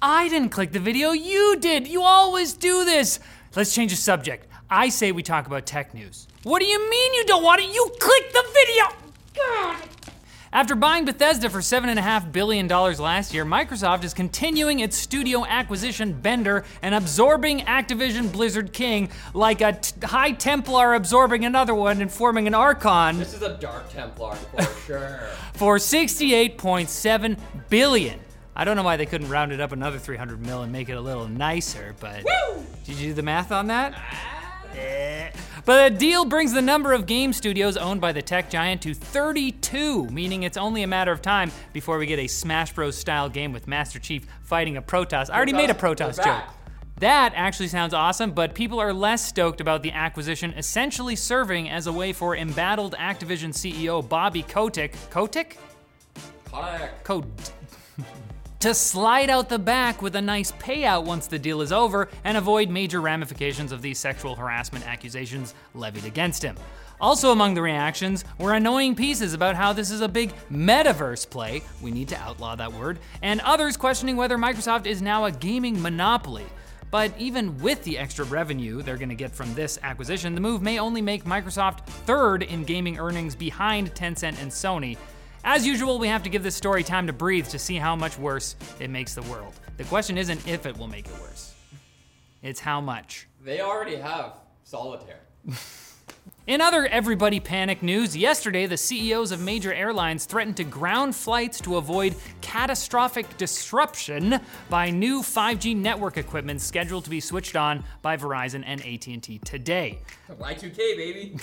I didn't click the video, you did. You always do this. Let's change the subject. I say we talk about tech news. What do you mean you don't want it? You clicked the video! God. After buying Bethesda for $7.5 billion last year, Microsoft is continuing its studio acquisition bender and absorbing Activision Blizzard King like a t- High Templar absorbing another one and forming an Archon This is a Dark Templar for sure. for 68.7 billion. I don't know why they couldn't round it up another 300 mil and make it a little nicer, but did you do the math on that? Eh. But the deal brings the number of game studios owned by the tech giant to 32, meaning it's only a matter of time before we get a Smash Bros. style game with Master Chief fighting a Protoss. I already made a Protoss, joke. That actually sounds awesome, but people are less stoked about the acquisition essentially serving as a way for embattled Activision CEO Bobby Kotick, Kotick? Kodak. Code. to slide out the back with a nice payout once the deal is over and avoid major ramifications of these sexual harassment accusations levied against him. Also, among the reactions were annoying pieces about how this is a big metaverse play, we need to outlaw that word, and others questioning whether Microsoft is now a gaming monopoly. But even with the extra revenue they're gonna get from this acquisition, the move may only make Microsoft third in gaming earnings behind Tencent and Sony. As usual, we have to give this story time to breathe to see how much worse it makes the world. The question isn't if it will make it worse, it's how much. They already have solitaire. In other everybody panic news, yesterday the CEOs of major airlines threatened to ground flights to avoid catastrophic disruption by new 5G network equipment scheduled to be switched on by Verizon and AT&T today. Y2K, baby.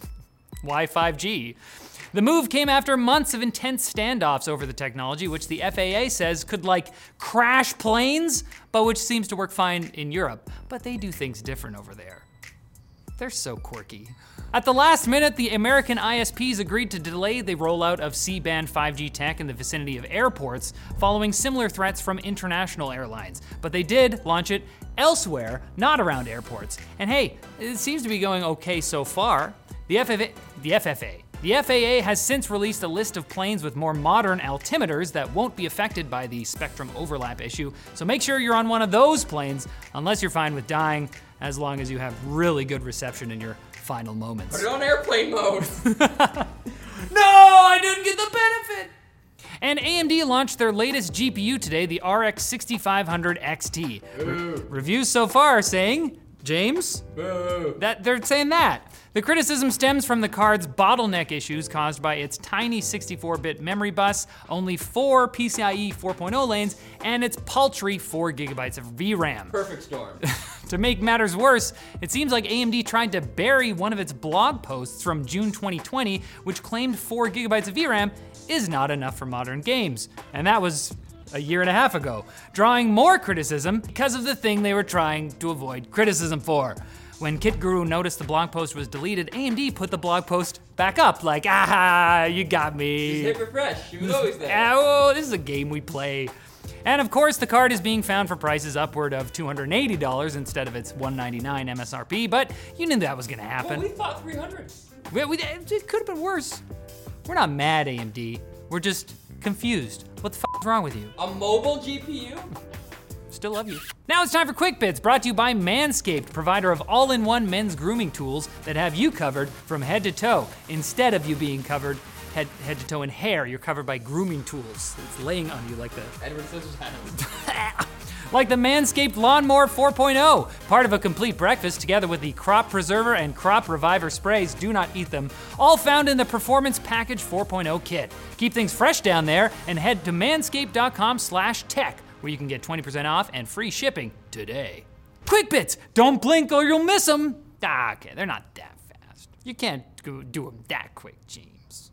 Why 5G? The move came after months of intense standoffs over the technology, which the FAA says could like crash planes, but which seems to work fine in Europe. But they do things different over there. They're so quirky. At the last minute, the American ISPs agreed to delay the rollout of C band 5G tech in the vicinity of airports following similar threats from international airlines. But they did launch it elsewhere, not around airports. And hey, it seems to be going okay so far. The FFA, the FFA, the FAA has since released a list of planes with more modern altimeters that won't be affected by the spectrum overlap issue. So make sure you're on one of those planes, unless you're fine with dying, as long as you have really good reception in your final moments. Put it on airplane mode. No, I didn't get the benefit. And AMD launched their latest GPU today, the RX 6500 XT. Re- reviews so far saying, James, Boo. that they're saying that. The criticism stems from the card's bottleneck issues caused by its tiny 64-bit memory bus, only four PCIe 4.0 lanes, and its paltry 4 gigabytes of VRAM. Perfect storm. To make matters worse, it seems like AMD tried to bury one of its blog posts from June 2020, which claimed 4 gigabytes of VRAM is not enough for modern games. And that was a year and a half ago, drawing more criticism because of the thing they were trying to avoid criticism for. When KitGuru noticed the blog post was deleted, AMD put the blog post back up, like, ah, you got me. Hit refresh. She was always there. Ah, oh, this is a game we play. And of course, the card is being found for prices upward of $280 instead of its 199 MSRP, but you knew that was gonna Well, happen. we thought 300. We- we- it could have been worse. We're not mad, AMD. We're just confused. What the is wrong with you? A mobile GPU? Still love you. Now it's time for Quick Bits, brought to you by Manscaped, provider of all in one men's grooming tools that have you covered from head to toe. Instead of you being covered head, head to toe in hair, you're covered by grooming tools. It's laying on you like the Edward Scissorhands. like the Manscaped Lawnmower 4.0, part of a complete breakfast together with the Crop Preserver and Crop Reviver sprays. Do not eat them. All found in the Performance Package 4.0 kit. Keep things fresh down there and head to manscaped.com/tech where you can get 20% off and free shipping today. Quick bits, don't blink or you'll miss them. Ah, okay, they're not that fast. You can't do them that quick, James.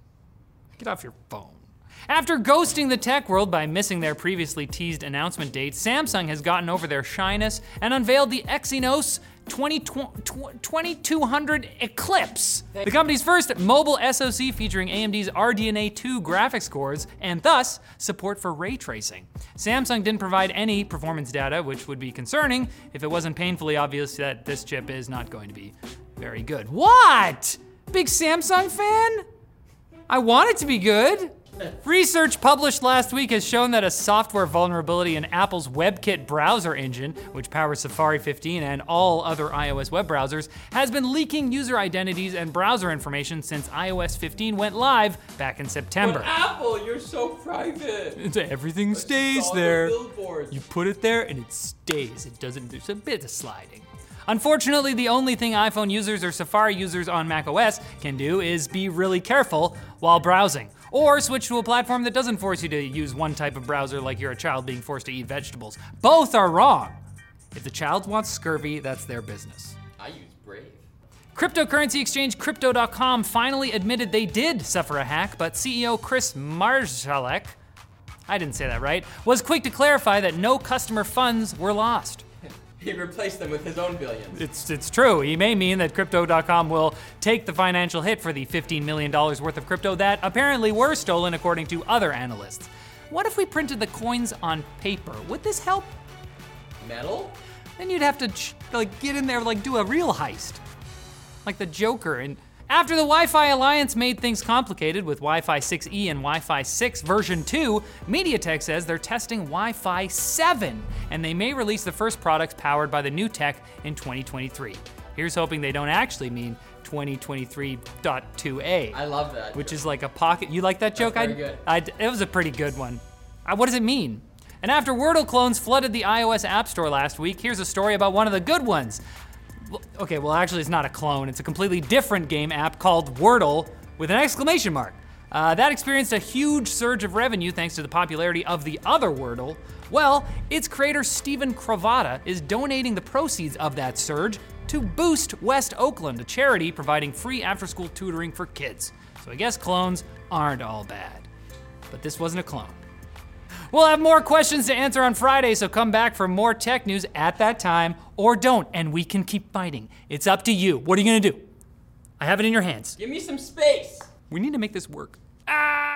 Get off your phone. After ghosting the tech world by missing their previously teased announcement date, Samsung has gotten over their shyness and unveiled the Exynos 20, 2200 Xclipse, the company's first mobile SoC featuring AMD's RDNA 2 graphics cores and thus support for ray tracing. Samsung didn't provide any performance data, which would be concerning if it wasn't painfully obvious that this chip is not going to be very good. What? Big Samsung fan? I want it to be good. Research published last week has shown that a software vulnerability in Apple's WebKit browser engine, which powers Safari 15 and all other iOS web browsers, has been leaking user identities and browser information since iOS 15 went live back in September. But Apple, you're so private. Everything stays Saw the there. You put it there and it stays. It doesn't, there's a bit of sliding. Unfortunately, the only thing iPhone users or Safari users on macOS can do is be really careful while browsing. Or switch to a platform that doesn't force you to use one type of browser like you're a child being forced to eat vegetables. Both are wrong. If the child wants scurvy, that's their business. I use Brave. Cryptocurrency exchange Crypto.com finally admitted they did suffer a hack, but CEO Chris Marszalek, I didn't say that right, was quick to clarify that no customer funds were lost. He replaced them with his own billions. It's, it's true. He may mean that Crypto.com will take the financial hit for the $15 million worth of crypto that apparently were stolen, according to other analysts. What if we printed the coins on paper? Would this help? Metal? Then you'd have to ch- like get in there, like do a real heist, like the Joker. And after the Wi-Fi Alliance made things complicated with Wi-Fi 6E and Wi-Fi 6 version 2, MediaTek says they're testing Wi-Fi 7, and they may release the first products powered by the new tech in 2023. Here's hoping they don't actually mean 2023.2a, I love that. which is like a pocket. You like that joke? I, good. I, it was a pretty good one. Uh, what does it mean? And after Wordle clones flooded the iOS App Store last week, here's a story about one of the good ones. Okay, well, actually, it's not a clone. It's a completely different game app called Wordle with an exclamation mark. Uh, that experienced a huge surge of revenue thanks to the popularity of the other Wordle. Well, its creator Steven Cravotta is donating the proceeds of that surge to Boost West Oakland, a charity providing free after school tutoring for kids. So I guess clones aren't all bad. But this wasn't a clone. We'll have more questions to answer on Friday, so come back for more tech news at that time, or don't, and we can keep fighting. It's up to you. What are you gonna do? I have it in your hands. Give me some space. We need to make this work. Ah!